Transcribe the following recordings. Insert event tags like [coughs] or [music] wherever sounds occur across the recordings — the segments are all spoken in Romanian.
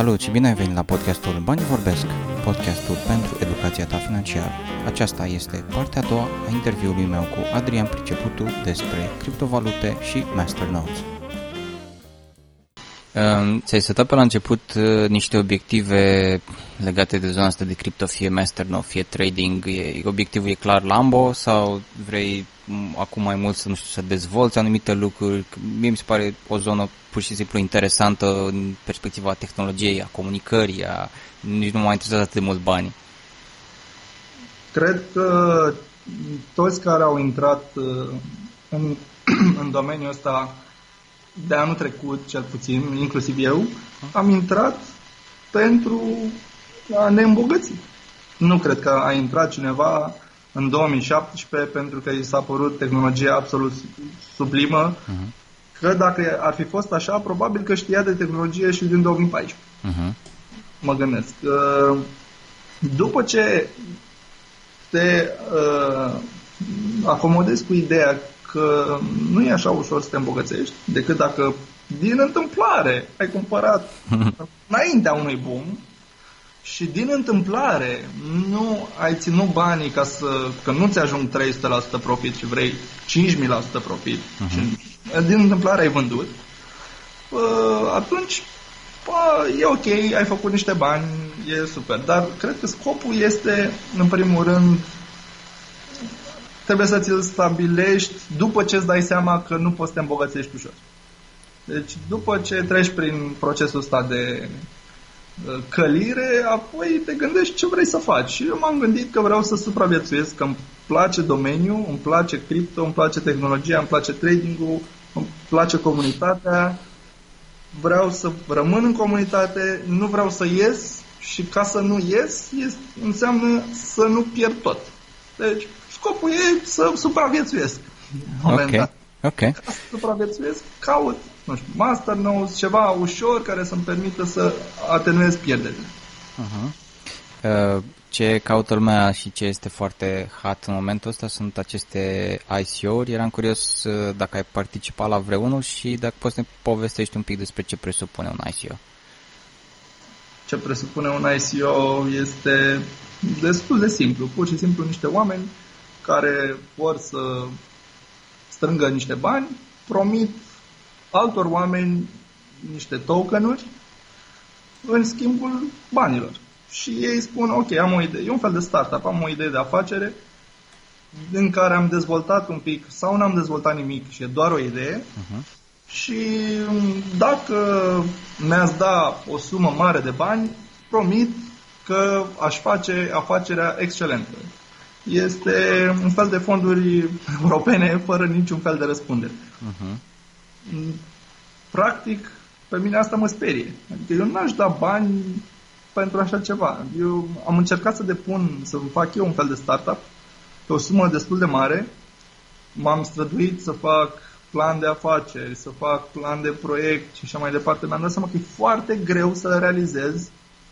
Salut și bine ai venit la podcastul Banii Vorbesc, podcastul pentru educația ta financiară. Aceasta este partea a doua a interviului meu cu Adrian Priceputu despre criptovalute și Masternodes. Ți-ai setat pe la început uh, niște obiective legate de zona asta de cripto, fie Masternode, fie trading. E, obiectivul e clar Lambo sau vrei acum mai mult să, nu știu, să dezvolți anumite lucruri? Mie mi se pare o zonă pur și simplu interesantă în perspectiva tehnologiei, a comunicării, a... nici nu m-a interesat atât de mult bani. Cred că toți care au intrat uh, în, [clears throat] în domeniul ăsta de anul trecut, cel puțin, inclusiv eu, am intrat pentru a ne îmbogăți. Nu cred că a intrat cineva în 2017 pentru că i s-a părut tehnologia absolut sublimă, uh-huh. că dacă ar fi fost așa, probabil că știa de tehnologie și din 2014. Uh-huh. Mhm. Mă gândesc. După ce te uh, acomodezi cu ideea că nu e așa ușor să te îmbogățești decât dacă din întâmplare ai cumpărat [laughs] înaintea unui boom și din întâmplare nu ai ținut banii ca să, că nu ți ajung 300% profit și vrei 5000% profit uh-huh. și din întâmplare ai vândut, atunci bă, e ok, ai făcut niște bani, e super. Dar cred că scopul este, în primul rând, trebuie să ți-l stabilești după ce îți dai seama că nu poți să te îmbogățești ușor. Deci după ce treci prin procesul ăsta de uh, călire, apoi te gândești ce vrei să faci. Și eu m-am gândit că vreau să supraviețuiesc, că îmi place domeniul, îmi place cripto, îmi place tehnologia, îmi place trading-ul, îmi place comunitatea, vreau să rămân în comunitate, nu vreau să ies și ca să nu ies, ies înseamnă să nu pierd tot. Deci Scopul e să supraviețuiesc. Ok, ok. Ca să supraviețuiesc, caut, nu știu, master nou, ceva ușor care să-mi permită să atenuez pierderile. Uh-huh. Uh, ce caută lumea și ce este foarte hot în momentul ăsta sunt aceste ICO-uri. Eram curios uh, dacă ai participat la vreunul și dacă poți să ne povestești un pic despre ce presupune un ICO. Ce presupune un ICO este destul de simplu. Pur și simplu niște oameni care vor să strângă niște bani, promit altor oameni niște tokenuri în schimbul banilor. Și ei spun, ok, am o idee, e un fel de startup, am o idee de afacere în care am dezvoltat un pic sau n-am dezvoltat nimic și e doar o idee uh-huh. și dacă mi-ați da o sumă mare de bani, promit că aș face afacerea excelentă este un fel de fonduri [laughs] europene fără niciun fel de răspundere. Uh-huh. Practic, pe mine asta mă sperie. Adică eu n-aș da bani pentru așa ceva. Eu am încercat să depun, să fac eu un fel de startup pe o sumă destul de mare. M-am străduit să fac plan de afaceri, să fac plan de proiect și așa mai departe. Mi-am dat seama că e foarte greu să realizez,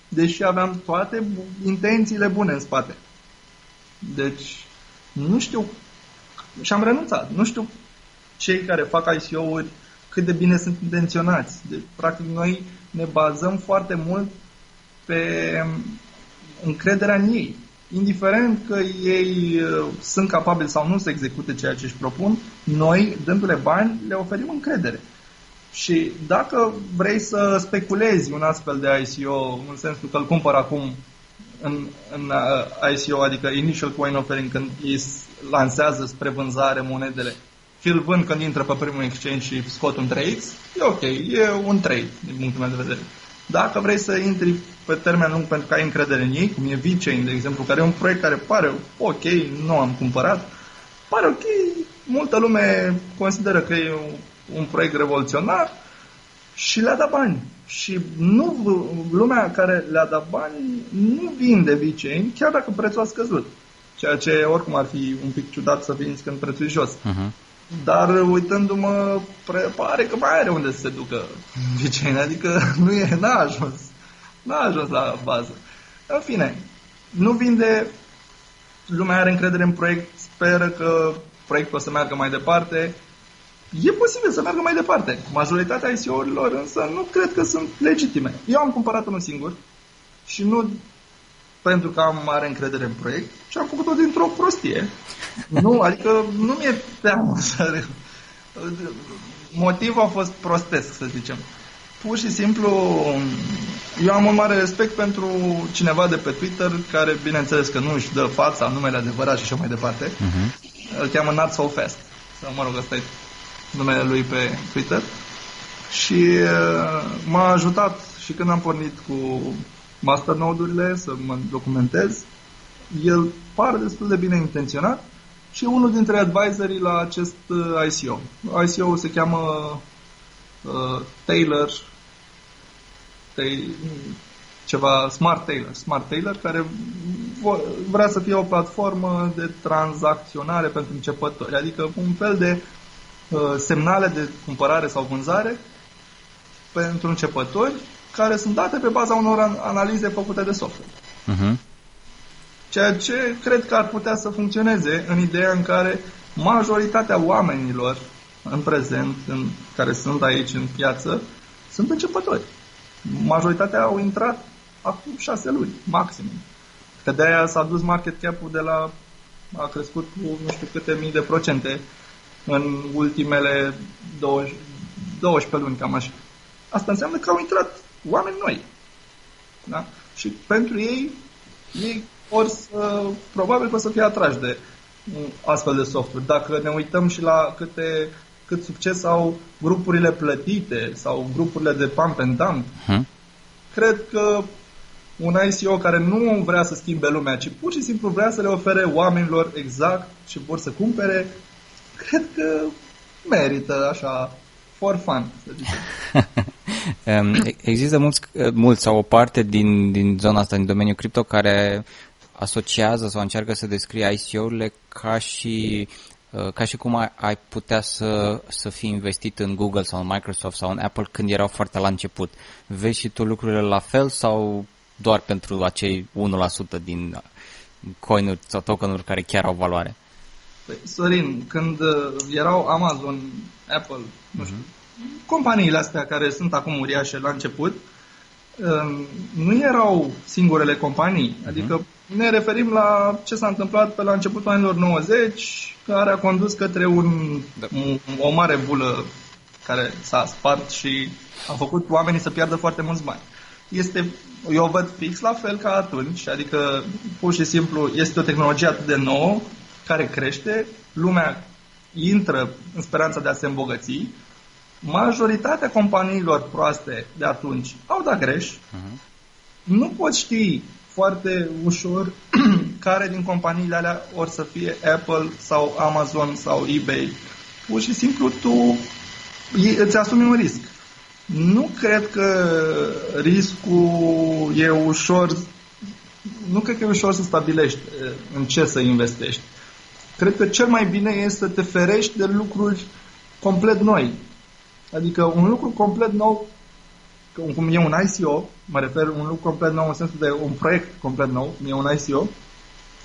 deși aveam toate intențiile bune în spate. Deci, nu știu, și am renunțat. Nu știu cei care fac ICO-uri cât de bine sunt intenționați. Deci, practic, noi ne bazăm foarte mult pe încrederea în ei. Indiferent că ei uh, sunt capabili sau nu să execute ceea ce își propun, noi, dându-le bani, le oferim încredere. Și dacă vrei să speculezi un astfel de ICO, în sensul că îl cumpăr acum în, în uh, ICO, adică Initial Coin Offering, când ei lansează spre vânzare monedele, și îl vând când intră pe primul exchange și scot un 3X, e ok, e un trade din punctul meu de vedere. Dacă vrei să intri pe termen lung pentru că ai încredere în ei, cum e VeChain, de exemplu, care e un proiect care pare ok, nu am cumpărat, pare ok, multă lume consideră că e un proiect revoluționar și le-a dat bani. Și nu, lumea care le-a dat bani nu vinde VeChain, chiar dacă prețul a scăzut. Ceea ce oricum ar fi un pic ciudat să vinzi când prețul e jos. Uh-huh. Dar uitându-mă, pare că mai are unde să se ducă VeChain, adică nu e, n-a ajuns. N-a ajuns la bază. În fine, nu vinde, lumea are încredere în proiect, speră că proiectul o să meargă mai departe e posibil să meargă mai departe. Majoritatea ICO-urilor însă nu cred că sunt legitime. Eu am cumpărat unul singur și nu pentru că am mare încredere în proiect, și am făcut-o dintr-o prostie. nu, adică nu mi-e teamă să... Motivul a fost prostesc, să zicem. Pur și simplu, eu am un mare respect pentru cineva de pe Twitter care, bineînțeles că nu își dă fața, numele adevărat și așa mai departe. Uh-huh. Îl cheamă Not So Fast. Sau, mă rog, ăsta e numele lui pe Twitter. Și uh, m-a ajutat și când am pornit cu masternode-urile, să mă documentez. El pare destul de bine intenționat și unul dintre advisorii la acest uh, ICO. ICO se cheamă uh, Taylor, ceva Smart Taylor, Smart Taylor, care vrea să fie o platformă de tranzacționare pentru începători, adică un fel de uh, semnale de cumpărare sau vânzare pentru începători care sunt date pe baza unor analize făcute de software. Uh-huh. Ceea ce cred că ar putea să funcționeze în ideea în care majoritatea oamenilor în prezent, în, care sunt aici în piață, sunt începători. Majoritatea au intrat acum șase luni, maxim. Că de aia s-a dus market cap-ul de la a crescut cu nu știu câte mii de procente în ultimele 20, 12 luni, cam așa. Asta înseamnă că au intrat oameni noi. Da? Și pentru ei, ei or să, probabil că o să fie atrași de astfel de software. Dacă ne uităm și la câte, cât succes au grupurile plătite sau grupurile de pump and dump, hmm. cred că un ICO care nu vrea să schimbe lumea, ci pur și simplu vrea să le ofere oamenilor exact ce vor să cumpere, cred că merită așa for fun, să zicem. [laughs] Există mulți, mulți sau o parte din, din zona asta, din domeniul cripto, care asociază sau încearcă să descrie ICO-urile ca și uh, ca și cum ai, ai putea să, să fii investit în Google sau în Microsoft sau în Apple când erau foarte la început. Vezi și tu lucrurile la fel sau doar pentru acei 1% din coinuri sau tokenuri care chiar au valoare? Păi, Sorin, când uh, erau Amazon, Apple, nu știu, uh-huh companiile astea care sunt acum uriașe la început, um, nu erau singurele companii. Mhm. Adică ne referim la ce s-a întâmplat pe la începutul anilor 90, care a condus către un, da. un, o mare bulă care s-a spart și a făcut oamenii să piardă foarte mulți bani. Este, eu o văd fix la fel ca atunci, adică pur și simplu este o tehnologie atât de nouă care crește, lumea intră în speranța de a se îmbogăți majoritatea companiilor proaste de atunci au dat greș. Uh-huh. Nu poți ști foarte ușor [clears throat] care din companiile alea or să fie Apple sau Amazon sau eBay. Pur și simplu tu îți asumi un risc. Nu cred că riscul e ușor nu cred că e ușor să stabilești eh, în ce să investești. Cred că cel mai bine este să te ferești de lucruri complet noi. Adică un lucru complet nou, cum e un ICO, mă refer un lucru complet nou în sensul de un proiect complet nou, cum e un ICO,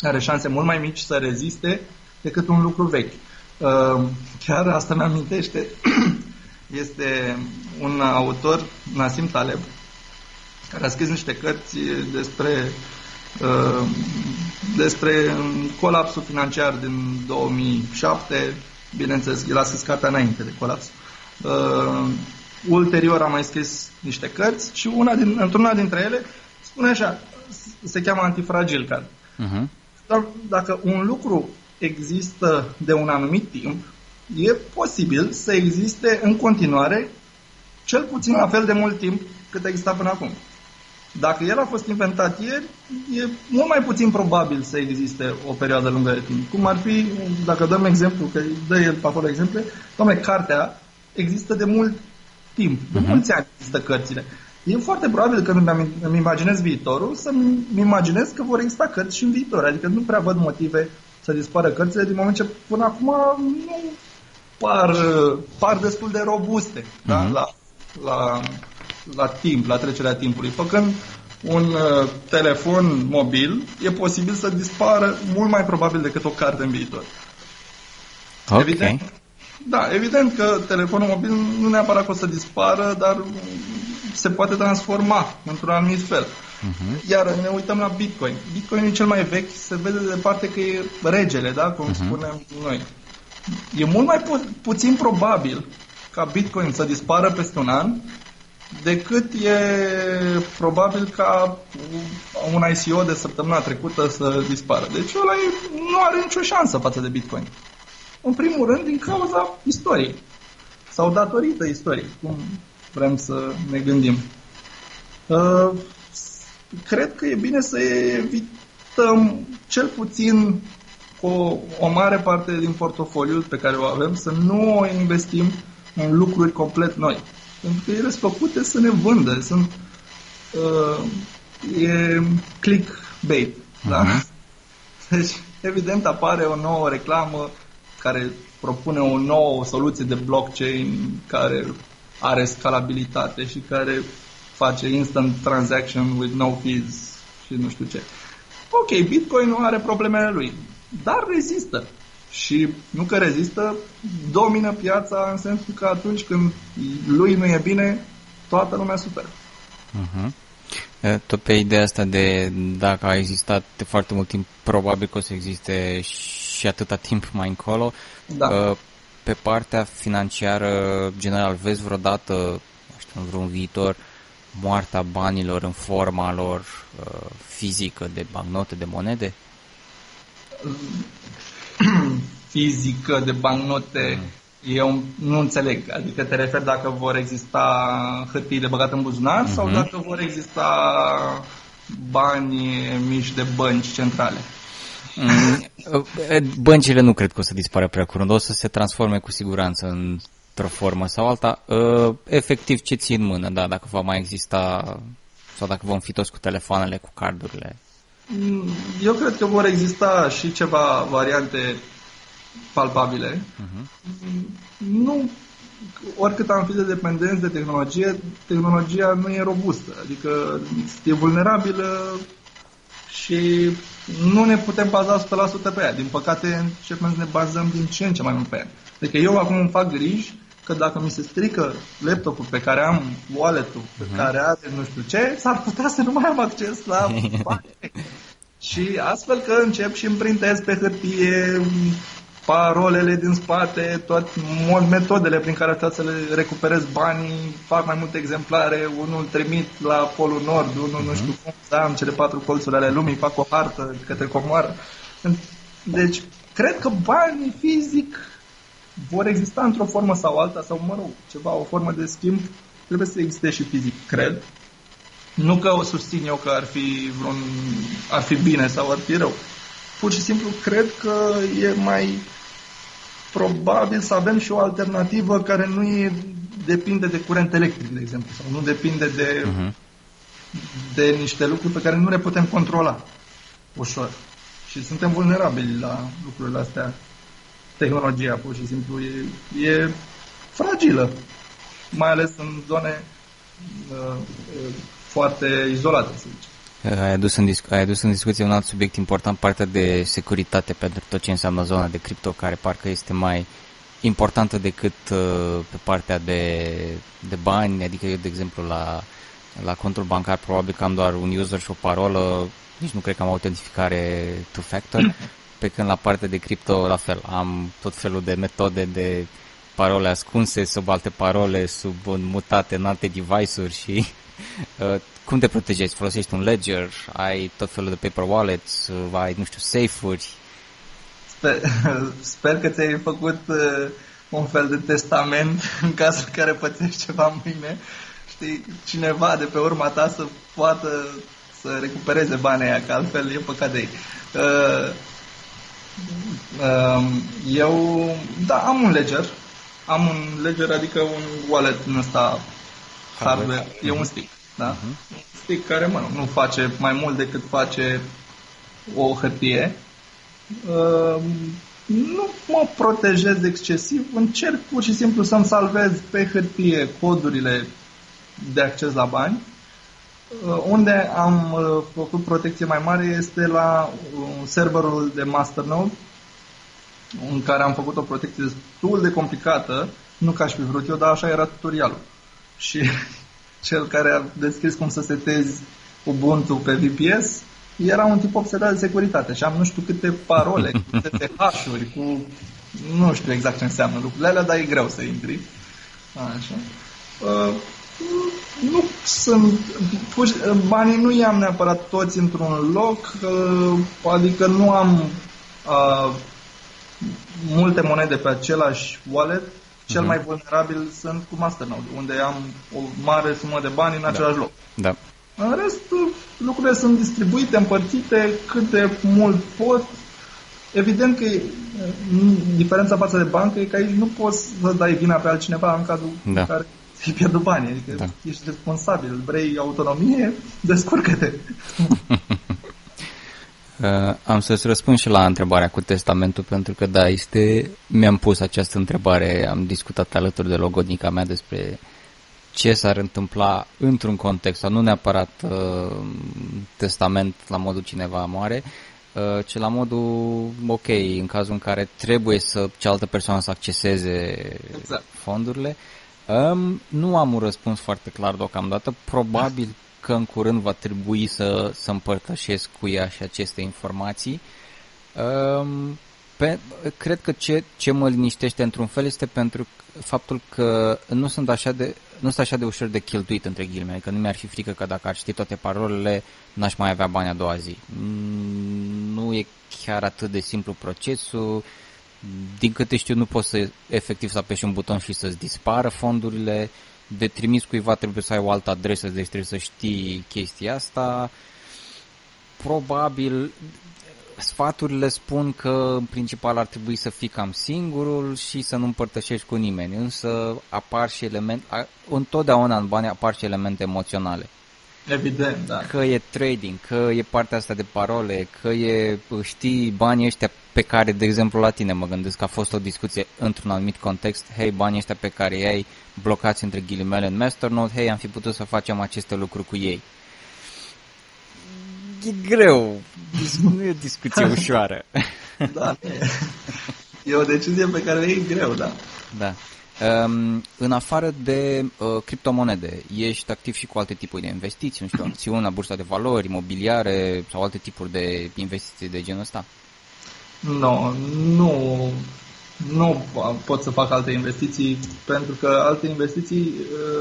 are șanse mult mai mici să reziste decât un lucru vechi. Uh, chiar asta mi amintește, [clears throat] este un autor, Nasim Taleb, care a scris niște cărți despre uh, despre colapsul financiar din 2007. Bineînțeles, el a scris cartea înainte de colaps. Uh, ulterior am mai scris niște cărți și una din, într-una dintre ele spune așa, se cheamă Antifragil Card. Uh-huh. Dar dacă un lucru există de un anumit timp, e posibil să existe în continuare cel puțin la fel de mult timp cât exista până acum. Dacă el a fost inventat ieri, e mult mai puțin probabil să existe o perioadă lungă de timp. Cum ar fi, dacă dăm exemplu, că dă el pe acolo exemple, doamne, cartea există de mult timp, de uh-huh. mulți ani există cărțile. E foarte probabil că îmi, îmi imaginez viitorul să-mi imaginez că vor exista cărți și în viitor. Adică nu prea văd motive să dispară cărțile din moment ce până acum nu par, par destul de robuste uh-huh. da? Mhm. la, la, la timp, la trecerea timpului. Făcând un uh, telefon mobil, e posibil să dispară mult mai probabil decât o carte în viitor. Okay. Evident, Da, evident că telefonul mobil nu neapărat că o să dispară, dar se poate transforma într-un anumit fel. Uh-huh. Iar ne uităm la Bitcoin. Bitcoin e cel mai vechi, se vede de departe că e regele, da? cum uh-huh. spunem noi. E mult mai pu- puțin probabil ca Bitcoin să dispară peste un an decât e probabil ca un ICO de săptămâna trecută să dispară. Deci ăla e, nu are nicio șansă față de Bitcoin. În primul rând din cauza istoriei sau datorită istoriei, cum vrem să ne gândim. Uh, cred că e bine să evităm cel puțin o, o mare parte din portofoliul pe care o avem, să nu o investim în lucruri complet noi. Pentru că ele sunt făcute să ne vândă. Sunt, uh, e clickbait. Uh-huh. Da? Mhm. Deci, evident, apare o nouă reclamă care propune o nouă soluție de blockchain care are scalabilitate și care face instant transaction with no fees și nu știu ce. Ok, Bitcoin nu are problemele lui, dar rezistă. Și nu că rezistă, domină piața în sensul că atunci când lui nu e bine, toată lumea suferă. Uh-huh. Tot pe ideea asta de dacă a existat de foarte mult timp, probabil că o să existe și atâta timp mai încolo. Da. Pe partea financiară general, vezi vreodată, nu știu, în vreun viitor, moartea banilor în forma lor uh, fizică de bancnote, de monede? fizică de bancnote, mm. eu nu înțeleg. Adică te referi dacă vor exista hârtii de băgat în buzunar mm-hmm. sau mhm. dacă vor exista bani mici de bănci centrale? Mm, băncile nu cred că o să dispară prea curând, o să se transforme cu siguranță într-o formă sau alta. Uh, efectiv ce țin în mână, da, dacă va mai exista sau dacă vom fi toți cu telefoanele, cu cardurile. Mm, eu cred că vor exista și ceva variante palpabile. Uh-huh. Nu, oricât am fi de dependenți de tehnologie, tehnologia nu e robustă, adică e vulnerabilă și nu ne putem baza 100% pe ea. Din păcate, începem să ne bazăm din ce în ce mai mult pe ea. Adică eu acum îmi fac griji că dacă mi se strică laptopul pe care am wallet-ul, pe uh-huh. care are nu știu ce, s-ar putea să nu mai am acces la [laughs] bani. și astfel că încep și împrintez pe hârtie parolele din spate, toate metodele prin care trebuie să le recuperez banii, fac mai multe exemplare, unul trimit la Polul Nord, unul uh-huh. nu știu cum, să am cele patru colțuri ale lumii, fac o hartă către comoară. Deci, cred că banii fizic vor exista într-o formă sau alta, sau, mă rog, ceva, o formă de schimb, trebuie să existe și fizic, cred. Nu că o susțin eu că ar fi, vreun, ar fi bine sau ar fi rău. Pur și simplu cred că e mai probabil să avem și o alternativă care nu e, depinde de curent electric, de exemplu, sau nu depinde de, uh-huh. de niște lucruri pe care nu le putem controla ușor. Și suntem vulnerabili la lucrurile astea. Tehnologia, pur și simplu, e, e fragilă, mai ales în zone uh, foarte izolate, să zicem. Ai adus, în discu- ai adus în discuție un alt subiect important, partea de securitate pentru tot ce înseamnă zona de cripto, care parcă este mai importantă decât uh, pe partea de, de bani, adică eu, de exemplu, la, la contul bancar probabil că am doar un user și o parolă, nici nu cred că am autentificare two-factor, [clears throat] pe când la partea de cripto, la fel, am tot felul de metode de parole ascunse sub alte parole, sub mutate în alte device-uri și [laughs] uh, cum te protejezi? Folosești un ledger? Ai tot felul de paper wallets? Ai, nu știu, safe-uri? Sper, [laughs] sper că ți-ai făcut uh, un fel de testament [laughs] în cazul în care pățești ceva mâine. Știi, cineva de pe urma ta să poată să recupereze banii aia, că altfel e păcat de ei. Uh, uh, eu, da, am un ledger. Am un ledger, adică un wallet în ăsta hardware. E un stick. Da? Uh-huh. Stick care, mă, nu face mai mult decât face o hârtie. Uh, nu mă protejez excesiv, încerc pur și simplu să-mi salvez pe hârtie codurile de acces la bani. Uh, unde am uh, făcut protecție mai mare este la uh, serverul de Masternode, în care am făcut o protecție destul de complicată, nu ca și fi vrut eu, dar așa era tutorialul. Și [laughs] cel care a descris cum să setezi Ubuntu pe VPS era un tip obsedat de securitate și am nu știu câte parole, cu câte [laughs] hash-uri, cu nu știu exact ce înseamnă lucrurile alea, dar e greu să intri. Așa. Uh, nu sunt, banii nu i-am neapărat toți într-un loc, uh, adică nu am uh, multe monede pe același wallet, cel uh-huh. mai vulnerabil sunt cu Masternode, unde am o mare sumă de bani în da. același loc. Da. În rest, lucrurile sunt distribuite, împărțite cât de mult pot. Evident că diferența față de bancă e că aici nu poți să dai vina pe altcineva în cazul da. în care ți-ai pierdut banii. Adică da. ești responsabil, vrei autonomie, [laughs] descurcă-te. [laughs] Uh, am să-ți răspund și la întrebarea cu testamentul, pentru că da, este, mi-am pus această întrebare, am discutat alături de logodnica mea despre ce s-ar întâmpla într-un context, sau nu neapărat uh, testament la modul cineva moare, uh, ci la modul, ok, în cazul în care trebuie să cealaltă persoană să acceseze exact. fondurile. Um, nu am un răspuns foarte clar deocamdată. Probabil că în curând va trebui să, să împărtășesc cu ea și aceste informații. Um, pe, cred că ce, ce mă liniștește într-un fel este pentru faptul că nu sunt așa de, nu sunt așa de ușor de cheltuit între ghilimele, adică nu mi-ar fi frică că dacă ar ști toate parolele, n-aș mai avea bani a doua zi. Mm, nu e chiar atât de simplu procesul, din câte știu nu poți să efectiv să apeși un buton și să-ți dispară fondurile, de trimis cuiva trebuie să ai o altă adresă, deci trebuie să știi chestia asta. Probabil sfaturile spun că în principal ar trebui să fii cam singurul și să nu împărtășești cu nimeni, însă apar și elemente, întotdeauna în bani apar și elemente emoționale. Evident, da. Că e trading, că e partea asta de parole, că e, știi, banii ăștia pe care, de exemplu, la tine mă gândesc că a fost o discuție într-un anumit context, hei, banii ăștia pe care i-ai blocați între ghilimele în Masternode, hei, am fi putut să facem aceste lucruri cu ei. E greu, nu e o discuție [laughs] ușoară. da, e o decizie pe care e greu, da. Da. Um, în afară de uh, criptomonede, ești activ și cu alte tipuri de investiții, nu știu, acțiuni la bursa de valori, imobiliare sau alte tipuri de investiții de genul ăsta? No, nu, nu pot să fac alte investiții pentru că alte investiții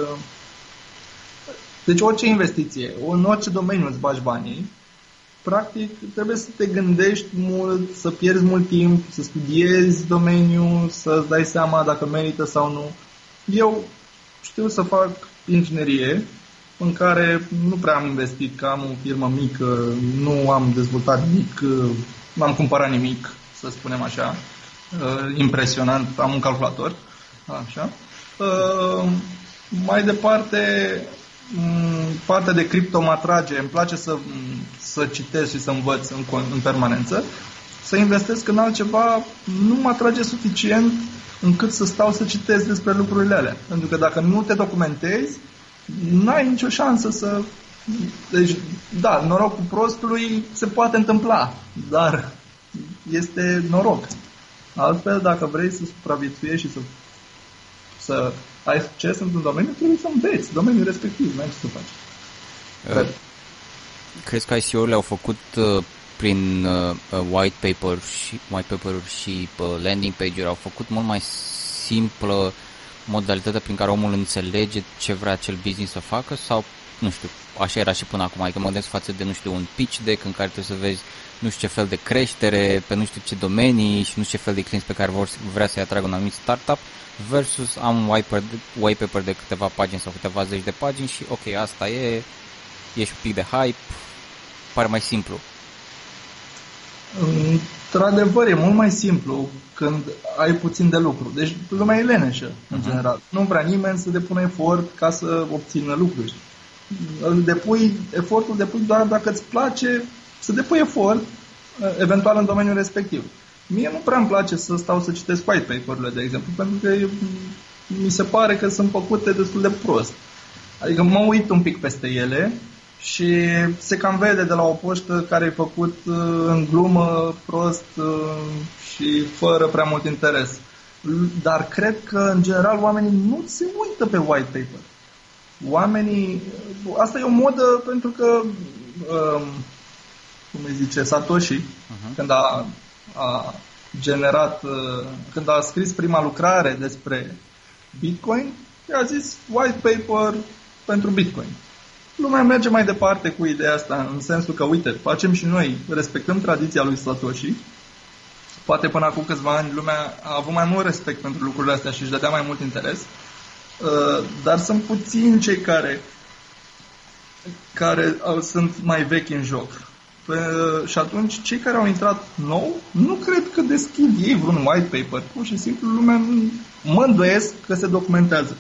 uh, deci orice investiție, în orice domeniu îți bagi banii, practic trebuie să te gândești mult, să pierzi mult timp, să studiezi domeniul, să-ți dai seama dacă merită sau nu. Eu știu să fac inginerie în care nu prea am investit, că am o firmă mică, nu am dezvoltat nimic, nu am cumpărat nimic, să spunem așa, uh, impresionant, am un calculator, așa. Uh, mai departe, mm, partea de cripto mă atrage, îmi place să, să citesc și să învăț în, în permanență, să investesc în altceva nu mă atrage suficient încât să stau să citesc despre lucrurile alea. Pentru că dacă nu te documentezi, n-ai nicio șansă să... Deci, da, norocul prostului se poate întâmpla, dar este noroc. Altfel, dacă vrei să supraviețuiești și să, să ai succes într-un domeniu, trebuie să înveți domeniul respectiv, nu ai ce să faci. Uh, crezi că ICO-urile au făcut uh, prin uh, white paper și white paper și uh, landing page-uri au făcut mult mai simplă modalitatea prin care omul înțelege ce vrea acel business să facă sau nu știu, așa era și până acum, adică mă gândesc față de, nu știu, un pitch deck în care trebuie să vezi nu știu ce fel de creștere, pe nu știu ce domenii și nu știu ce fel de clienți pe care vor, vrea să-i atragă un anumit startup versus am un white paper, white paper de câteva pagini sau câteva zeci de pagini și ok, asta e, e și un pic de hype, pare mai simplu. Într-adevăr, e mult mai simplu când ai puțin de lucru. Deci lumea e leneșă, în uh-huh. general. Nu vrea nimeni să depună efort ca să obțină lucruri. Depui, efortul depui doar dacă îți place să depui efort, eventual în domeniul respectiv. Mie nu prea îmi place să stau să citesc white paper-urile, de exemplu, pentru că mi se pare că sunt făcute destul de prost. Adică mă uit un pic peste ele și se cam vede de la o poștă care e făcut uh, în glumă, prost uh, și fără prea mult interes. Dar cred că, în general, oamenii nu se uită pe white paper. Oamenii... Asta e o modă pentru că, um, cum îi zice, Satoshi, uh-huh. când a, a generat, uh, când a scris prima lucrare despre Bitcoin, i-a zis white paper pentru Bitcoin. Lumea merge mai departe cu ideea asta, în sensul că, uite, facem și noi, respectăm tradiția lui Satoshi, poate până acum câțiva ani lumea a avut mai mult respect pentru lucrurile astea și își dădea mai mult interes, uh, dar sunt puțini cei care care sunt mai vechi în joc. Și atunci, cei care au intrat nou, nu cred că deschid ei vreun white paper. Pur și simplu, lumea mă îndoiesc că se documentează.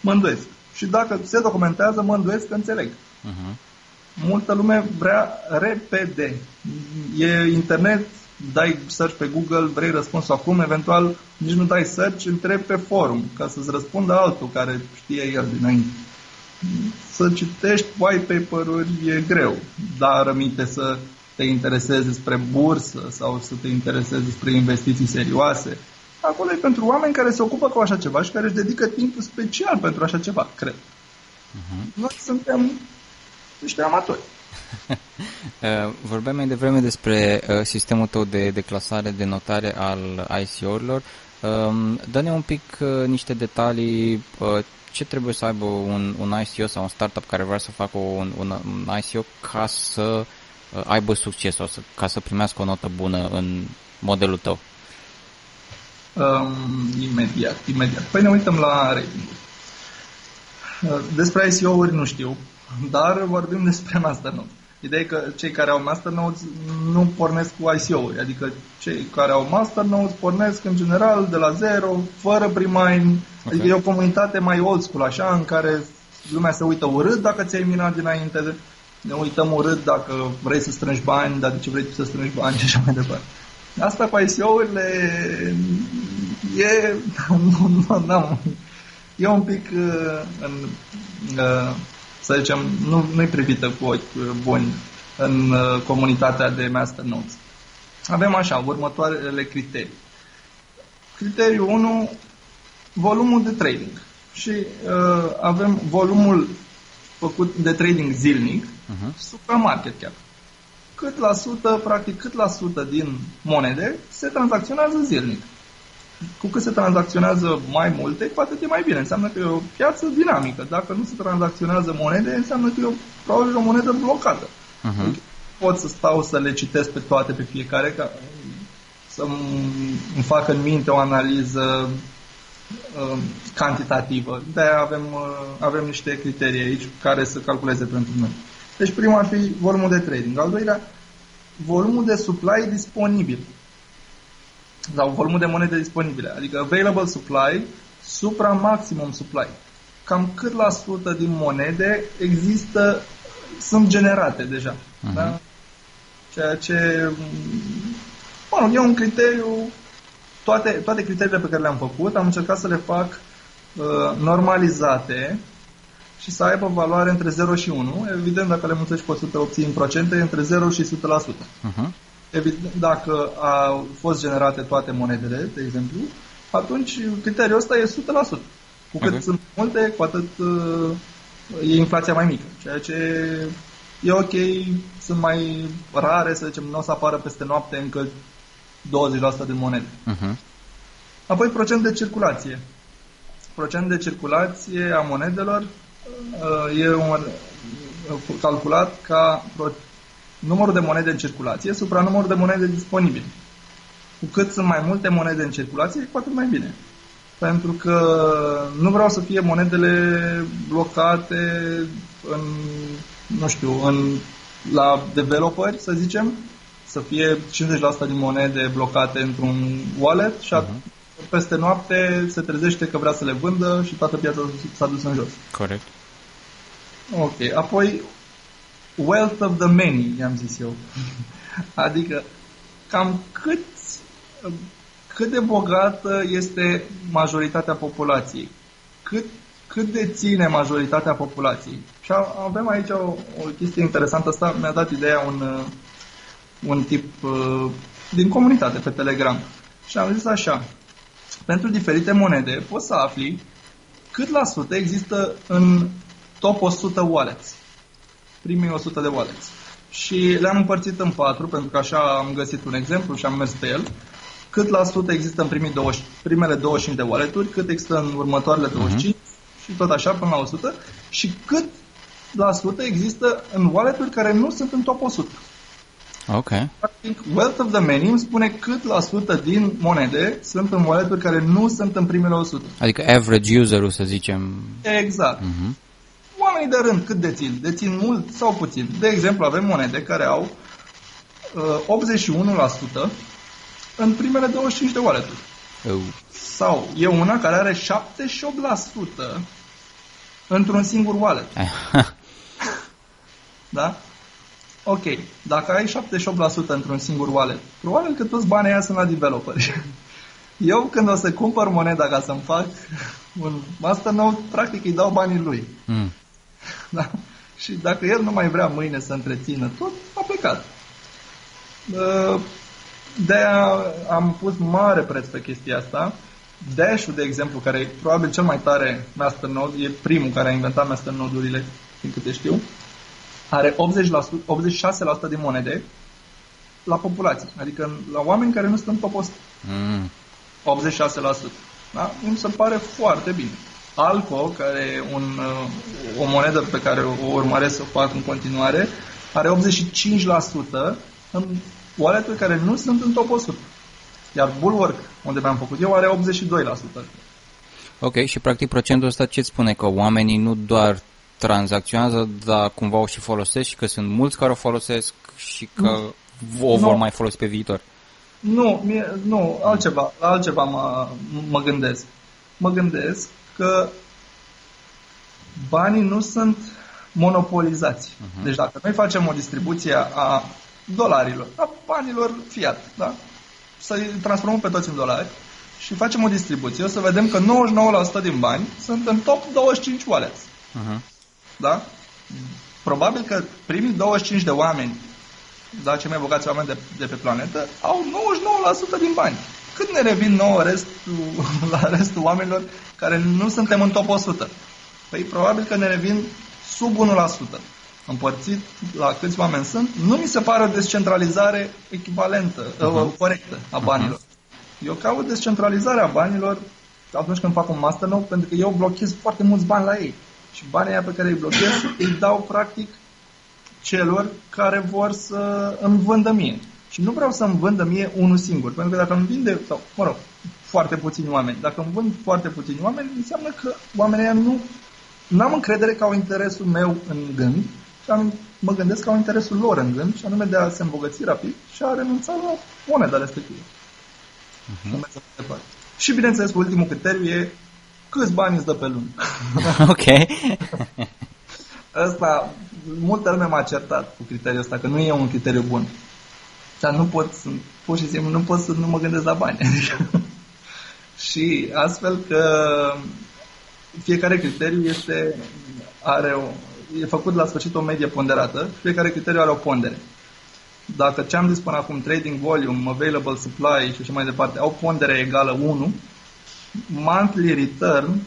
Mă îndoiesc. Și dacă se documentează, mă îndoiesc că înțeleg. Uh-huh. Multă lume vrea repede. E internet, dai search pe Google, vrei răspunsul acum, eventual nici nu dai search, întrebi pe forum ca să-ți răspundă altul care știe el dinainte. Să citești white paper-uri e greu, dar rămite să te interesezi despre bursă sau să te interesezi despre investiții serioase acolo e pentru oameni care se ocupă cu așa ceva și care își dedică timpul special pentru așa ceva, cred. Uh-huh. Noi suntem niște amatori. Uh, [laughs] vorbeam mai devreme despre uh, sistemul tău de declasare, de notare al ICO-urilor. Um, dă-ne un pic uh, niște detalii ce trebuie să aibă un, un ICO sau un startup care vrea să facă un, un, un ICO ca să aibă succes sau să, ca să primească o notă bună în modelul tău. Um, imediat, imediat. Păi ne uităm la rating. Uh, despre ICO-uri nu știu, dar vorbim despre Masternode. Ideea e că cei care au Masternodes nu pornesc cu ICO-uri, adică cei care au Masternodes pornesc în general de la zero, fără primine, okay. adică e o comunitate mai old school, așa, în care lumea se uită urât dacă ți-ai minat dinainte, de, ne uităm urât dacă vrei să strângi bani, dar de ce vrei să strângi bani și așa mai departe. Asta cu ICO-urile e, [laughs] nu, nu, nu, e un pic uh, în, uh, să zicem, nu, nu-i privită cu ochi uh, buni în comunitatea de masternodes. Avem așa, următoarele criterii. Criteriul 1, volumul de trading. Și uh, avem volumul făcut de trading zilnic uh-huh. supra market cap cât la sută, practic cât la sută din monede se tranzacționează zilnic. Cu cât se tranzacționează mai multe, cu atât e mai bine. Înseamnă că e o piață dinamică. Dacă nu se tranzacționează monede, înseamnă că e o, probabil o monedă blocată. Uh-huh. Pot să stau să le citesc pe toate, pe fiecare, ca să-mi fac în minte o analiză uh, cantitativă. de avem, uh, avem niște criterii aici care să calculeze pentru noi. Deci primul ar fi volumul de trading. Al doilea, volumul de supply disponibil. Sau volumul de monede disponibile. Adică available supply supra maximum supply. Cam cât la sută din monede există, sunt generate deja. Uh-huh. Da? Ceea ce, mă e un criteriu, toate, toate criteriile pe care le-am făcut, am încercat să le fac uh, normalizate și să aibă valoare între 0 și 1. Evident, dacă le mulțești cu 100, obții în procente între 0 și 100%. Uh-huh. Evident, dacă au fost generate toate monedele, de exemplu, atunci criteriul ăsta e 100%. Cu cât okay. sunt multe, cu atât uh, e inflația mai mică. Ceea ce e ok, sunt mai rare, să zicem, nu o să apară peste noapte încă 20% din monede. Uh-huh. Apoi procent de circulație. Procent de circulație a monedelor Uh, e un, uh, calculat ca numărul de monede în circulație supra numărul de monede disponibile. Cu cât sunt mai multe monede în circulație, cu atât mai bine. Pentru că nu vreau să fie monedele blocate în, nu știu, în, la developeri, să zicem, să fie 50% din monede blocate într-un wallet și uh-huh. peste noapte se trezește că vrea să le vândă și toată piața s-a dus în jos. Corect. Ok. Apoi, wealth of the many, i-am zis eu. [laughs] adică, cam cât, cât de bogată este majoritatea populației. Cât cât deține majoritatea populației. Și avem aici o, o chestie interesantă. Asta mi-a dat ideea un, uh, un tip uh, din comunitate pe Telegram. Și am zis așa, pentru diferite monede poți să afli cât la sută există în top 100 wallets, primii 100 de wallets. Și le-am împărțit în patru, pentru că așa am găsit un exemplu și am mers pe el. Cât la sută există în primii 20, primele 25 de wallet cât există în următoarele 25 uh-huh. Mhm. și tot așa până la 100 și cât la sută există în wallet care nu sunt în top 100. Ok. Practic, Wealth of the Many îmi spune cât la sută din monede sunt în wallet care nu sunt în primele 100. Adică average user să zicem. Exact. Uh-huh. Oamenii de rând cât dețin? Dețin mult sau puțin? De exemplu, avem monede care au uh, 81% în primele 25 de wallet oh. Sau e una care are 78% într-un singur wallet. da? Ok, dacă ai 78% într-un singur wallet, probabil că toți banii aia sunt la developeri. [laughs] Eu când o să cumpăr moneda ca să-mi fac un nou, practic îi dau banii lui. Mm. [laughs] Da? Și dacă el nu mai vrea mâine să întrețină tot, a plecat. De-aia am pus mare preț pe chestia asta. Dash-ul, de exemplu, care e probabil cel mai tare masternode, e primul care a inventat masternodurile, din câte știu, are 80%, 86% din monede la populație, adică la oameni care nu sunt în top 100. Mm. 86%. Da? Mi se pare foarte bine. Alco, care e un, uh, o monedă pe care o urmăresc să o fac în continuare, are 85% în wallet care nu sunt în top 100. Iar Bulwark, unde mi-am făcut eu, are 82%. Ok, și practic procentul ăsta ce spune? Că oamenii nu doar tranzacționează, dar cumva o și folosesc și că sunt mulți care o folosesc și că nu. o vor nu. mai folosi pe viitor. Nu, mie, nu, altceva, altceva mă, mă gândesc. Mă gândesc că banii nu sunt monopolizați. Uh-huh. Deci dacă noi facem o distribuție a dolarilor, a banilor fiat, da? să-i transformăm pe toți în dolari și facem o distribuție, o să vedem că 99% din bani sunt în top 25 wallets. Uh-huh. Da? Probabil că primii 25 de oameni, da, cei mai bogați oameni de, de pe planetă, au 99% din bani. Cât ne revin nouă restul, [laughs] la restul oamenilor care nu suntem în top 100? Păi probabil că ne revin sub 1% împărțit la câți oameni sunt, nu mi se pare o descentralizare echivalentă, uh-huh. corectă a banilor. Uh-huh. Eu caut descentralizarea banilor atunci când fac un master nou, pentru că eu blochez foarte mulți bani la ei. Și banii aia pe care îi blochez [coughs] îi dau practic celor care vor să îmi vândă mie. Și nu vreau să îmi vândă mie unul singur, pentru că dacă îmi vinde, sau, mă rog, foarte puțini oameni, dacă îmi vând foarte puțini oameni, înseamnă că oamenii nu nu am încredere că au interesul meu în gând și am, mă gândesc că au interesul lor în gând, și anume de a se îmbogăți rapid și a renunța la moneda respectivă. Uh-huh. Și bineînțeles, ultimul criteriu e câți bani îți dă pe lună. [laughs] ok. Asta, multă lume m-a certat cu criteriul ăsta, că nu e un criteriu bun. Dar nu pot, pur și simplu, nu pot să nu mă gândesc la bani. [laughs] și astfel că fiecare criteriu este, are o, e făcut la sfârșit o medie ponderată, fiecare criteriu are o pondere. Dacă ce am zis până acum, trading volume, available supply și așa mai departe, au pondere egală 1, monthly return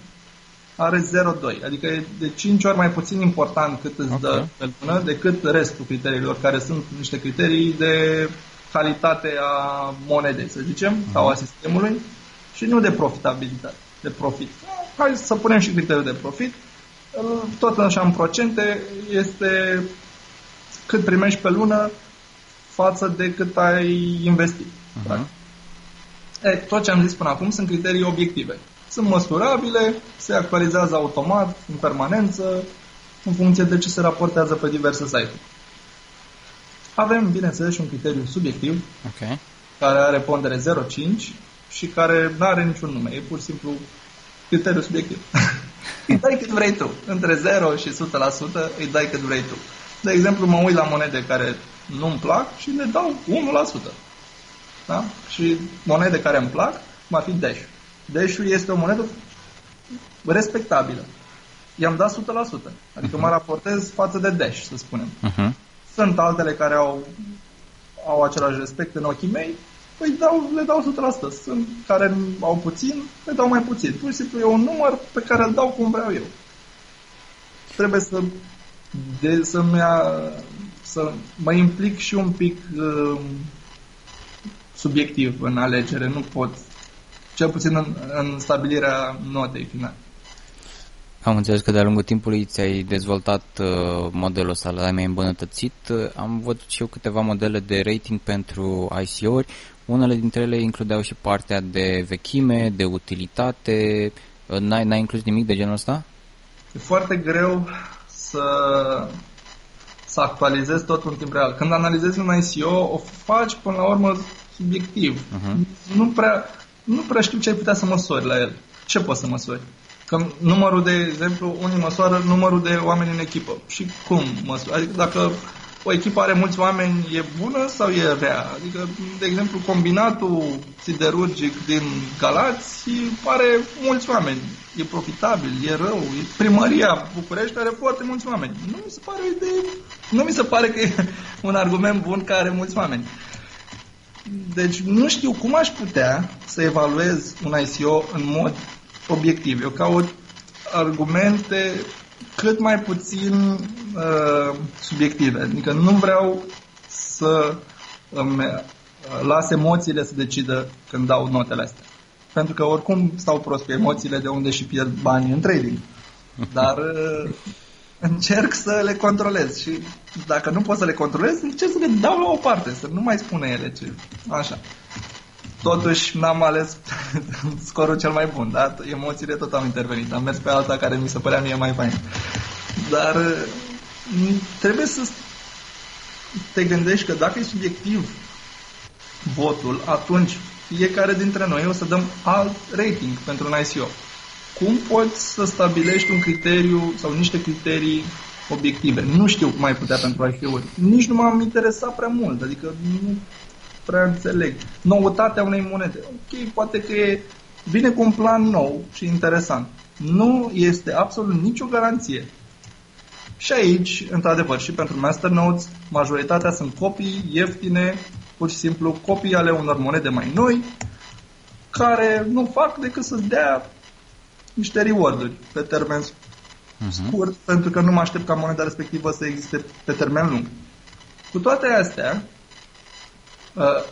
are 0,2, adică e de 5 ori mai puțin important cât îți okay. dă pe lună decât restul criteriilor, care sunt niște criterii de calitate a monedei, să zicem, uh-huh. sau a sistemului și nu de profitabilitate, de profit. Hai să punem și criteriul de profit tot așa în procente, este cât primești pe lună față de cât ai investit. Uh-huh. E, tot ce am zis până acum sunt criterii obiective. Sunt măsurabile, se actualizează automat, în permanență, în funcție de ce se raportează pe diverse site-uri. Avem, bineînțeles, și un criteriu subiectiv, okay. care are pondere 0,5 și care nu are niciun nume. E pur și simplu criteriu subiectiv. [laughs] îi dai cât vrei tu. Între 0 și 100% îi dai cât vrei tu. De exemplu, mă uit la monede care nu-mi plac și le dau 1%. Da? Și monede care îmi plac, va fi Dash. Dash-ul este o monedă respectabilă. i-am dat 100%. Adică uh-huh. mă raportez față de Dash, să spunem. Uh-huh. Sunt altele care au, au același respect în ochii mei, păi dau, le dau 100%. Sunt care au puțin, le dau mai puțin. Pur și simplu e un număr pe care îl dau cum vreau eu. Trebuie să, de, să, să mă implic și un pic uh, subiectiv în alegere. Nu pot, cel puțin în, în stabilirea notei finale. Am înțeles că de-a lungul timpului ți-ai dezvoltat uh, modelul ăsta, l-ai mai îmbunătățit. Am văzut și eu câteva modele de rating pentru ICO-uri. Unele dintre ele includeau și partea de vechime, de utilitate. N-ai, n-ai inclus nimic de genul ăsta? E foarte greu să, să actualizezi totul în timp real. Când analizezi un ICO, o faci până la urmă subiectiv. Uh-huh. Nu, prea, nu prea știu ce ai putea să măsori la el. Ce poți să măsori? Că numărul de exemplu, unii măsoară numărul de oameni în echipă. Și cum măsoară? Adică dacă o echipă are mulți oameni, e bună sau e rea? Adică, de exemplu, combinatul siderurgic din Galați pare mulți oameni. E profitabil, e rău. E primăria București are foarte mulți oameni. Nu mi se pare de... Nu mi se pare că e un argument bun că are mulți oameni. Deci nu știu cum aș putea să evaluez un ICO în mod obiectiv. Eu caut argumente cât mai puțin uh, subiective. Adică nu vreau să îmi uh, las emoțiile să decidă când dau notele astea. Pentru că oricum stau prost cu emoțiile de unde și pierd bani în trading. Dar uh, încerc să le controlez și dacă nu pot să le controlez, încerc să le dau la o parte, să nu mai spune ele ce... Așa. Totuși n-am ales [laughs] scorul cel mai bun, da? Emoțiile tot au intervenit. Am mers pe alta care mi se părea mie mai fain. Dar mm, trebuie să te gândești că dacă e subiectiv votul, atunci fiecare dintre noi o să dăm alt rating pentru un ICO. Cum poți să stabilești un criteriu sau niște criterii obiective? Nu știu cum ai putea pentru ICO-uri. Nici nu m-am interesat prea mult, adică nu prea înțeleg. Noutatea unei monede. Ok, poate că e, vine cu un plan nou și interesant. Nu este absolut nicio garanție. Și aici, într-adevăr, și pentru masternodes, majoritatea sunt copii ieftine, pur și simplu copii ale unor monede mai noi, care nu fac decât să dea niște reward-uri pe termen uh-huh. scurt, pentru că nu mă aștept ca moneda respectivă să existe pe termen lung. Cu toate astea, Uh,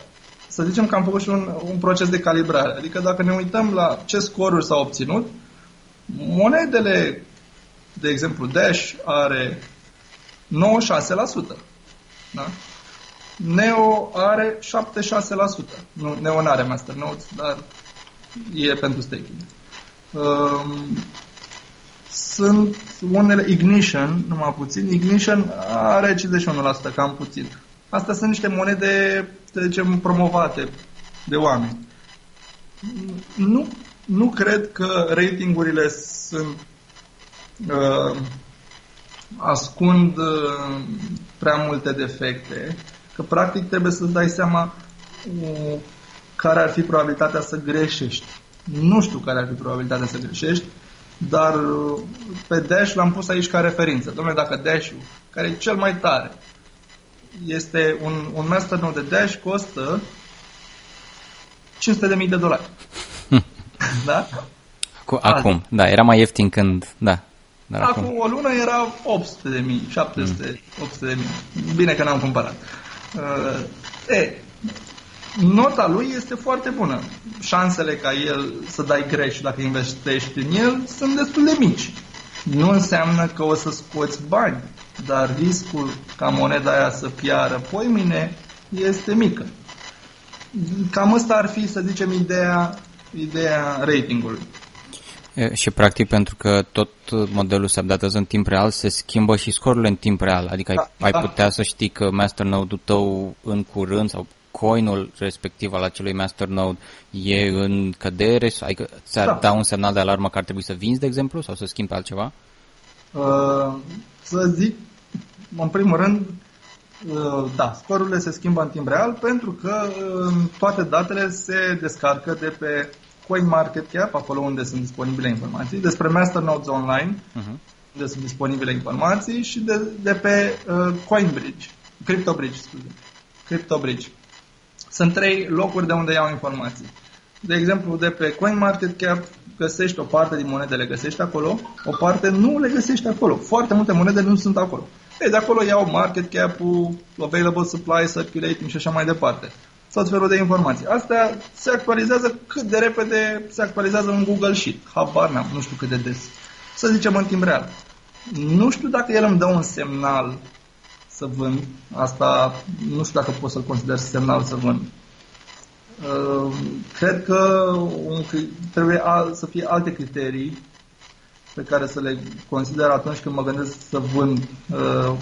să zicem că am făcut și un, un proces de calibrare. Adică dacă ne uităm la ce scoruri s-au obținut, monedele, de exemplu Dash are 96%. Da? Neo are 76%. Nu, Neo nu are masternodes, dar e pentru staking. Um, sunt unele Ignition, numai puțin. Ignition are 51%, cam puțin. Astea sunt niște monede, să zicem, promovate de oameni. Nu, nu cred că ratingurile sunt uh, ascund uh, prea multe defecte, că practic trebuie să-ți dai seama uh, care ar fi probabilitatea să greșești. Nu știu care ar fi probabilitatea să greșești, dar uh, pe Dash l-am pus aici ca referință. Domnule, dacă Dash-ul, care e cel mai tare, este un, un masternode de Dash costă 500.000 de dolari. [laughs] da? Acum, acum, da, era mai ieftin când, da. Dar acum, acum o lună era 800 de mii, 700, mm. 800 de mii. Bine că n-am cumpărat. Uh, e, nota lui este foarte bună. Șansele ca el să dai greș dacă investești în el sunt destul de mici. Nu înseamnă că o să scoți bani dar riscul ca moneda aia să piară poimine este mică. Cam asta ar fi, să zicem, ideea, ideea ratingului. E, și practic pentru că tot modelul se updatează în timp real, se schimbă și scorurile în timp real. Adică da, ai, ai da. putea să știi că masternode-ul tău în curând sau coinul respectiv al acelui masternode e în cădere, adică ți-ar da. da un semnal de alarmă că ar trebui să vinzi, de exemplu, sau să schimbi altceva? Uh, să zic în primul rând, uh, da, scorurile se schimbă în timp real pentru că uh, toate datele se descarcă de pe CoinMarketCap, acolo unde sunt disponibile informații, despre Masternodes Online. Uh-huh. unde sunt disponibile informații, și de, de pe uh, CoinBridge, CryptoBridge, scuze. CryptoBridge. Sunt trei locuri de unde iau informații. De exemplu, de pe CoinMarketCap găsești o parte din monede, le găsești acolo, o parte nu le găsești acolo. Foarte multe monede nu sunt acolo. Ei, de acolo iau market cap-ul, available supply, circulating și așa mai departe. Tot felul de informații. Astea se actualizează cât de repede se actualizează în Google Sheet. Habar n-am, nu știu cât de des. Să zicem în timp real. Nu știu dacă el îmi dă un semnal să vând. Asta nu știu dacă pot să-l consider semnal să vând. Uh, cred că un, trebuie să fie alte criterii pe care să le consider atunci când mă gândesc să vând uh,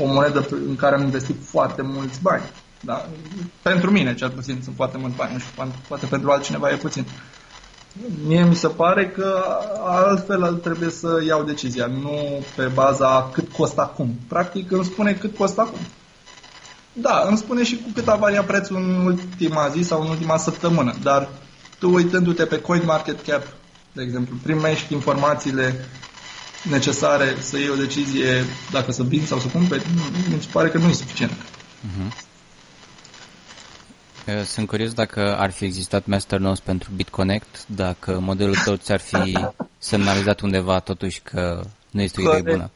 o monedă în care am investit foarte mulți bani. Da? Pentru mine, cel puțin, sunt foarte mulți bani. Nu știu, poate pentru altcineva e puțin. Mie mi se pare că altfel trebuie să iau decizia, nu pe baza cât costă acum. Practic îmi spune cât costă acum. Da, îmi spune și cu cât a variat prețul în ultima zi sau în ultima săptămână, dar tu uitându-te pe CoinMarketCap, de exemplu, primești informațiile necesare să iei o decizie dacă să vinzi sau să cumperi, mi se pare că nu e suficient. Uh-huh. Sunt curios dacă ar fi existat Masternodes pentru BitConnect, dacă modelul tău ți-ar fi semnalizat undeva totuși că nu este o idee bună.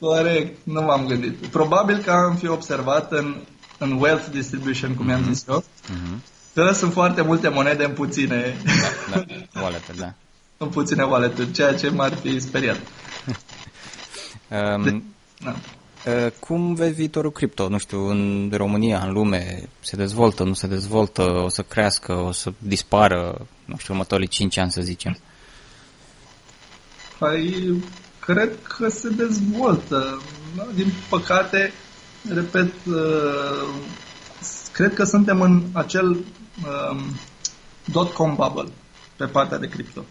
Corect, nu m-am gândit. Probabil că am fi observat în, în wealth distribution, cum i-am zis eu, uh-huh. că sunt foarte multe monede în puține. Da, da. [laughs] wallet da. în puține wallet ceea ce m-ar fi speriat. [laughs] um, De, da. Uh, cum vezi viitorul cripto? Nu știu, în România, în lume, se dezvoltă, nu se dezvoltă, o să crească, o să dispară, nu știu, următorii 5 ani, să zicem? Păi, cred că se dezvoltă. Din păcate, repet, uh, cred că suntem în acel um, dot-com bubble pe partea de cripto.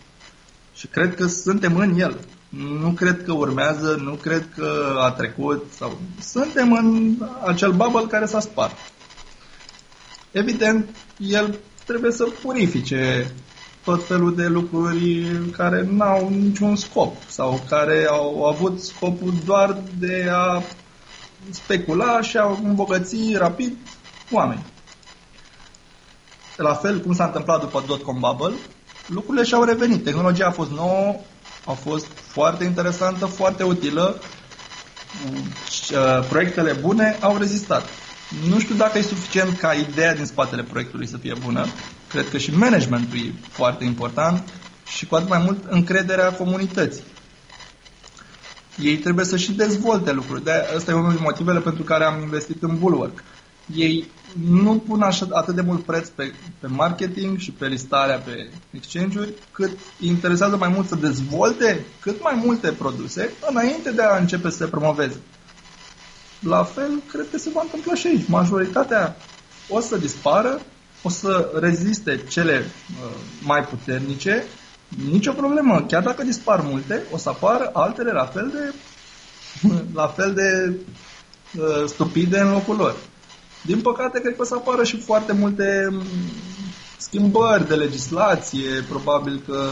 Și cred că suntem în el. Nu cred că urmează, nu cred că a trecut. sau Suntem în acel bubble care s-a spart. Evident, el trebuie să purifice tot felul de lucruri care nu au niciun scop sau care au avut scopul doar de a specula și a îmbogăți rapid oameni. La fel cum s-a întâmplat după dot-com bubble, lucrurile și-au revenit. Tehnologia a fost nouă, a fost foarte interesantă, foarte utilă. Uh, proiectele bune au rezistat. Nu știu dacă e suficient ca ideea din spatele proiectului să fie bună. Cred că și managementul e foarte important și cu atât mai mult încrederea comunității. Ei trebuie să și dezvolte lucruri. De asta e unul din motivele pentru care am investit în Bulwark. Ei nu pun așa, atât de mult preț pe, pe marketing și pe listarea pe exchange-uri, cât interesează mai mult să dezvolte cât mai multe produse înainte de a începe să se promoveze. La fel, cred că se va întâmpla și aici. Majoritatea o să dispară, o să reziste cele uh, mai puternice, nicio problemă. Chiar dacă dispar multe, o să apară altele la fel de, [laughs] la fel de uh, stupide în locul lor. Din păcate, cred că o să apară și foarte multe mm, schimbări de legislație, probabil că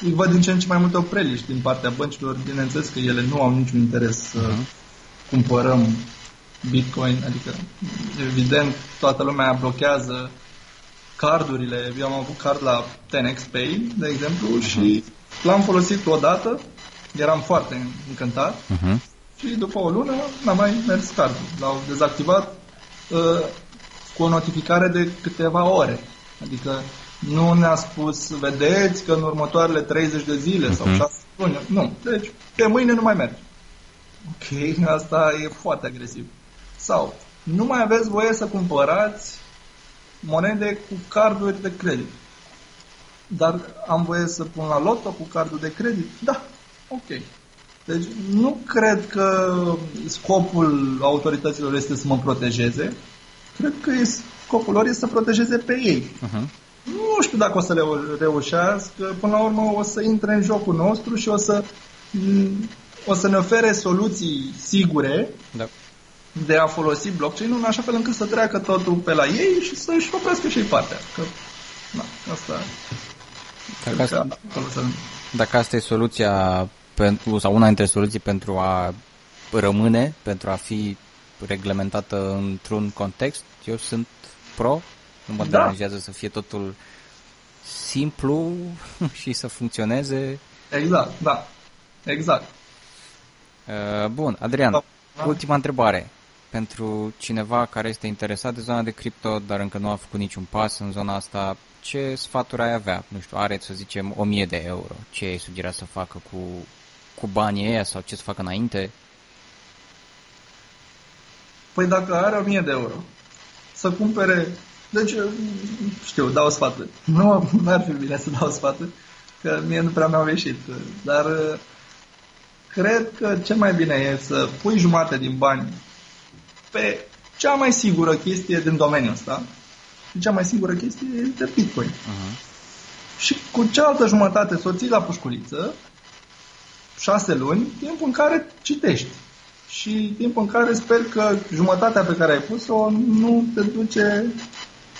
îi văd din ce în ce mai multe opreliști din partea băncilor, bineînțeles că ele nu au niciun interes să uh-huh. cumpărăm Bitcoin, adică evident toată lumea blochează cardurile. Eu am avut card la 10x Pay, de exemplu, uh-huh. și l-am folosit odată, eram foarte încântat uh-huh. și după o lună n-a mai mers cardul. L-au dezactivat uh, cu o notificare de câteva ore. Adică nu ne-a spus, vedeți că în următoarele 30 de zile uh-huh. sau 6 mhm. luni. Nu. Deci, pe mâine nu mai merge. Ok, [laughs] asta e foarte agresiv. Sau, nu mai aveți voie să cumpărați monede cu carduri de credit. Dar am voie să pun la loto cu cardul de credit? Da. Ok. Deci nu cred că scopul autorităților este să mă protejeze. Cred că scopul lor este să protejeze pe ei. Uh-huh. Nu știu dacă o să le reușească. Până la urmă o să intre în jocul nostru și o să, o să ne ofere soluții sigure da. de a folosi blockchain-ul în așa fel încât să treacă totul pe la ei și să-și oprească și ei partea. Că, na, asta... Dacă asta, dacă asta e soluția pentru, sau una dintre soluții pentru a rămâne, pentru a fi reglementată într-un context, eu sunt pro, nu mă da. deranjează să fie totul simplu [laughs] și să funcționeze. Exact, da. Exact. Uh, bun, Adrian, da. ultima întrebare. Pentru cineva care este interesat de zona de cripto, dar încă nu a făcut niciun pas în zona asta, ce sfaturi ai avea? Nu știu, are, să zicem, 1000 de euro. Ce ai sugera să facă cu, cu banii ăia sau ce să facă înainte? Păi dacă are 1000 de euro, să cumpere... Deci, știu, dau sfaturi. Nu, [laughs] nu ar fi bine să dau sfaturi, că mie nu prea mi-au ieșit. Dar cred că cel mai bine e să pui jumate din bani pe cea mai sigură chestie din domeniul ăsta. Cea mai sigură chestie e de Bitcoin. Uh-huh. Și cu cealaltă jumătate să o ții la pușculiță, șase luni, timp în care citești. Și timp în care sper că jumătatea pe care ai pus-o nu te duce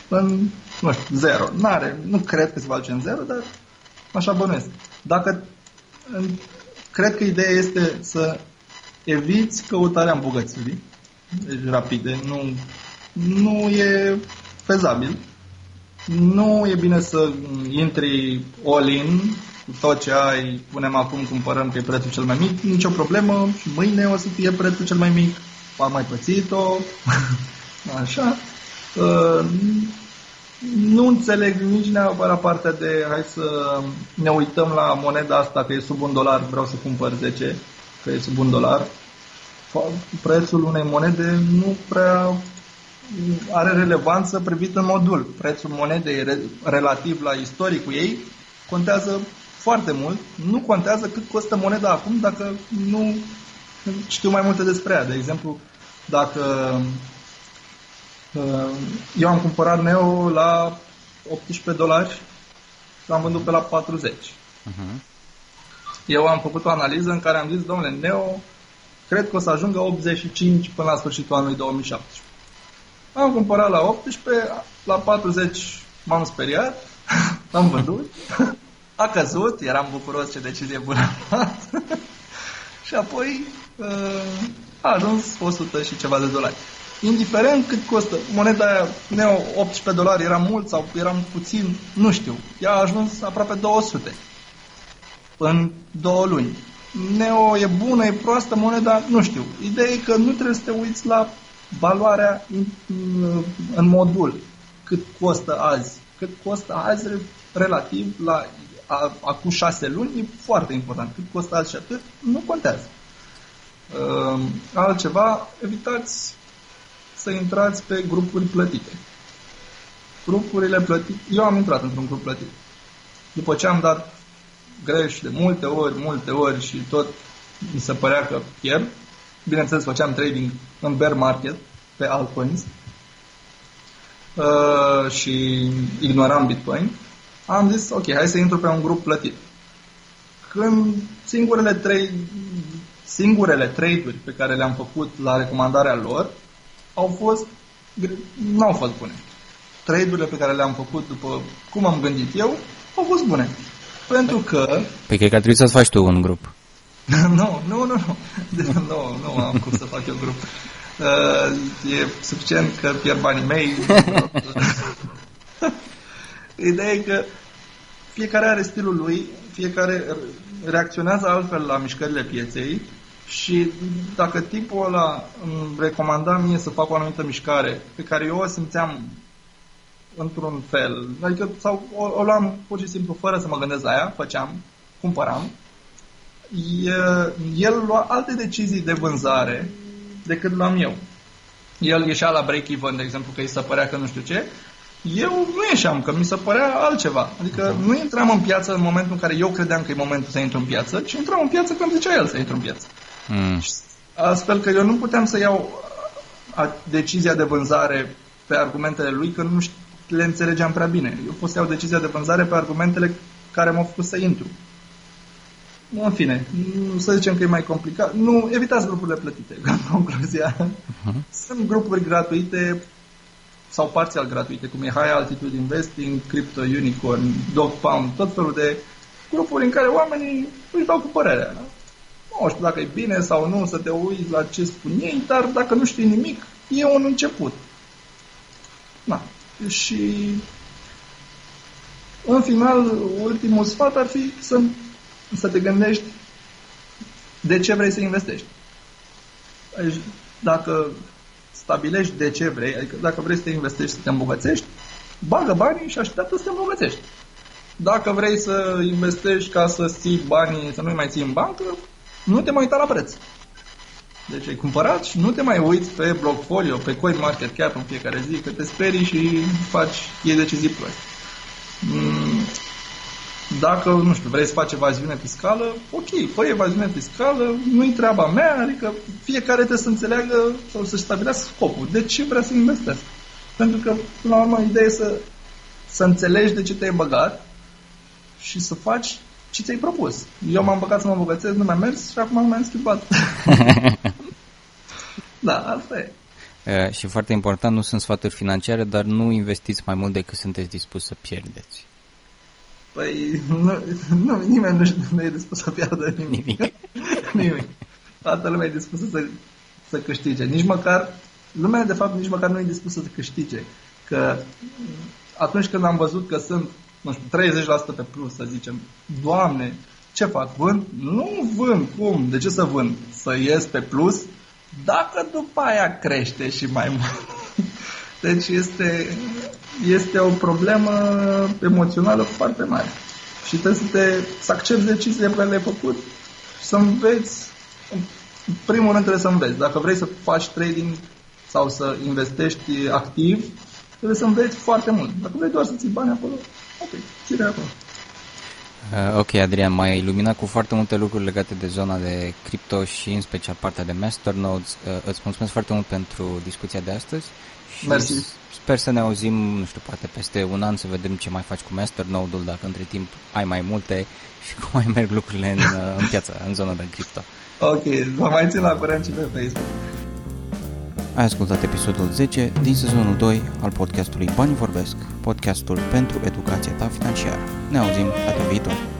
în, nu știu, zero. N-are, nu cred că se va duce în zero, dar așa bănuiesc. Dacă cred că ideea este să eviți căutarea îmbogățirii, deci rapide, nu, nu e fezabil. Nu e bine să intri all-in cu tot ce ai, punem acum, cumpărăm pe prețul cel mai mic, nicio problemă și mâine o să fie prețul cel mai mic, am mai pățit-o, [laughs] așa. Uh, nu înțeleg nici neapărat partea de hai să ne uităm la moneda asta că e sub un dolar, vreau să cumpăr 10, că e sub un dolar. Prețul unei monede nu prea are relevanță privit în modul. Prețul monedei relativ la istoricul ei contează foarte mult. Nu contează cât costă moneda acum dacă nu știu mai multe despre ea. De exemplu, dacă Uh, eu am cumpărat Neo la 18 dolari și l-am vândut pe la 40. Uh-huh. Mhm. Eu am făcut o analiză în care am zis, domnule, Neo cred că o să ajungă 85 până la sfârșitul anului 2017. Am cumpărat la 18, la 40 m-am speriat, [laughs] l-am vândut, a căzut, eram bucuros ce decizie bună [laughs] și apoi uh, a ajuns 100 și ceva de dolari indiferent cât costă. Moneda aia, Neo, 18 dolari, era mult sau era puțin, nu știu. Ea a ajuns aproape 200 în două luni. Neo e bună, e proastă moneda, nu știu. Ideea e că nu trebuie să te uiți la valoarea în, în modul. Cât costă azi. Cât costă azi relativ la acum șase luni e foarte important. Cât costă azi și atât, nu contează. Uh, altceva, evitați să intrați pe grupuri plătite. Grupurile plătite, eu am intrat într-un grup plătit. După ce am dat greș de multe ori, multe ori și tot mi se părea că pierd, bineînțeles făceam trading în bear market pe altcoins uh, și ignoram Bitcoin, am zis, ok, hai să intru pe un grup plătit. Când singurele trei singurele trade-uri pe care le-am făcut la recomandarea lor au fost, nu au fost bune. Trade-urile pe care le-am făcut după cum am gândit eu, au fost bune. Pentru că... Păi cred că ar trebui să-ți faci tu un grup. [laughs] nu, nu, nu, [laughs] nu. nu, nu am cum să fac eu grup. Uh, e suficient că pierd banii mei. [laughs] Ideea e că fiecare are stilul lui, fiecare reacționează altfel la mișcările pieței și dacă tipul ăla îmi recomanda mie să fac o anumită mișcare pe care eu o simțeam într-un fel, adică sau o, o luam pur și simplu fără să mă gândesc la ea, făceam, cumpăram, e, el lua alte decizii de vânzare decât luam eu. El ieșea la break-even, de exemplu, că îi se părea că nu știu ce, eu nu ieșeam, că mi se părea altceva. Adică uh-huh. nu intram în piață în momentul în care eu credeam că e momentul să intru în piață, ci intram în piață când zicea el să intru în piață. Mm. Astfel că eu nu puteam să iau decizia de vânzare pe argumentele lui, că nu le înțelegeam prea bine. Eu pot să iau decizia de vânzare pe argumentele care m-au făcut să intru. În fine, să zicem că e mai complicat. Nu, evitați grupurile plătite, în [laughs] concluzia. Uh-huh. Sunt grupuri gratuite sau parțial gratuite, cum e High Altitude Investing, Crypto Unicorn, Dog Pound, tot felul de grupuri în care oamenii își dau cu părerea. Da? nu știu dacă e bine sau nu să te uiți la ce spun ei, dar dacă nu știi nimic, e un început. Da. Și în final, ultimul sfat ar fi să, să te gândești de ce vrei să investești. Deci, dacă stabilești de ce vrei, adică dacă vrei să te investești, să te îmbogățești, bagă banii și așteaptă să te îmbogățești. Dacă vrei să investești ca să ții banii, să nu mai ții în bancă, nu te mai uita la preț. Deci ai cumpărat și nu te mai uiți pe Blockfolio, pe CoinMarketCap în fiecare zi, că te sperii și faci iei decizii proaste. Mm, dacă, nu știu, vrei să faci evaziune fiscală, ok, fă evaziune fiscală, nu-i treaba mea, adică fiecare trebuie să înțeleagă sau să-și stabilească scopul. De ce vrea să investească? Pentru că, până la urmă, ideea e să, să înțelegi de ce te-ai băgat și să faci ce ți-ai propus. Eu m-am băgat să mă îmbogățesc, nu mi-a mers și acum m-am schimbat. [laughs] da, asta e. Uh, și foarte important, nu sunt sfaturi financiare, dar nu investiți mai mult decât sunteți dispus să pierdeți. Păi, nu, nu nimeni nu, nu e dispus să piardă nimic. Nimic. [laughs] nimic. Toată lumea e dispusă să, să câștige. Nici măcar, lumea de fapt nici măcar nu e dispusă să câștige. Că atunci când am văzut că sunt, nu știu, 30% pe plus, să zicem, Doamne, ce fac? Vând? Nu vând. Cum? De ce să vând? Să ies pe plus? Dacă după aia crește și mai mult. [laughs] Deci este, este o problemă emoțională foarte mare. Și trebuie să, te, să accepti deciziile pe care le-ai făcut și să înveți. În primul rând trebuie să înveți. Dacă vrei să faci trading sau să investești activ, trebuie să înveți foarte mult. Dacă vrei doar să ții bani acolo, ok, ține acolo. Uh, ok, Adrian, m-ai iluminat cu foarte multe lucruri legate de zona de cripto și în special partea de masternodes. Uh, îți mulțumesc foarte mult pentru discuția de astăzi și Mersi. sper să ne auzim, nu știu, poate peste un an să vedem ce mai faci cu masternode-ul, dacă între timp ai mai multe și cum mai merg lucrurile în, uh, în piață, în zona de cripto. Ok, vă mai țin la curent și pe Facebook. Ai ascultat episodul 10 din sezonul 2 al podcastului Bani Vorbesc, podcastul pentru educația ta financiară. Ne auzim data viitor!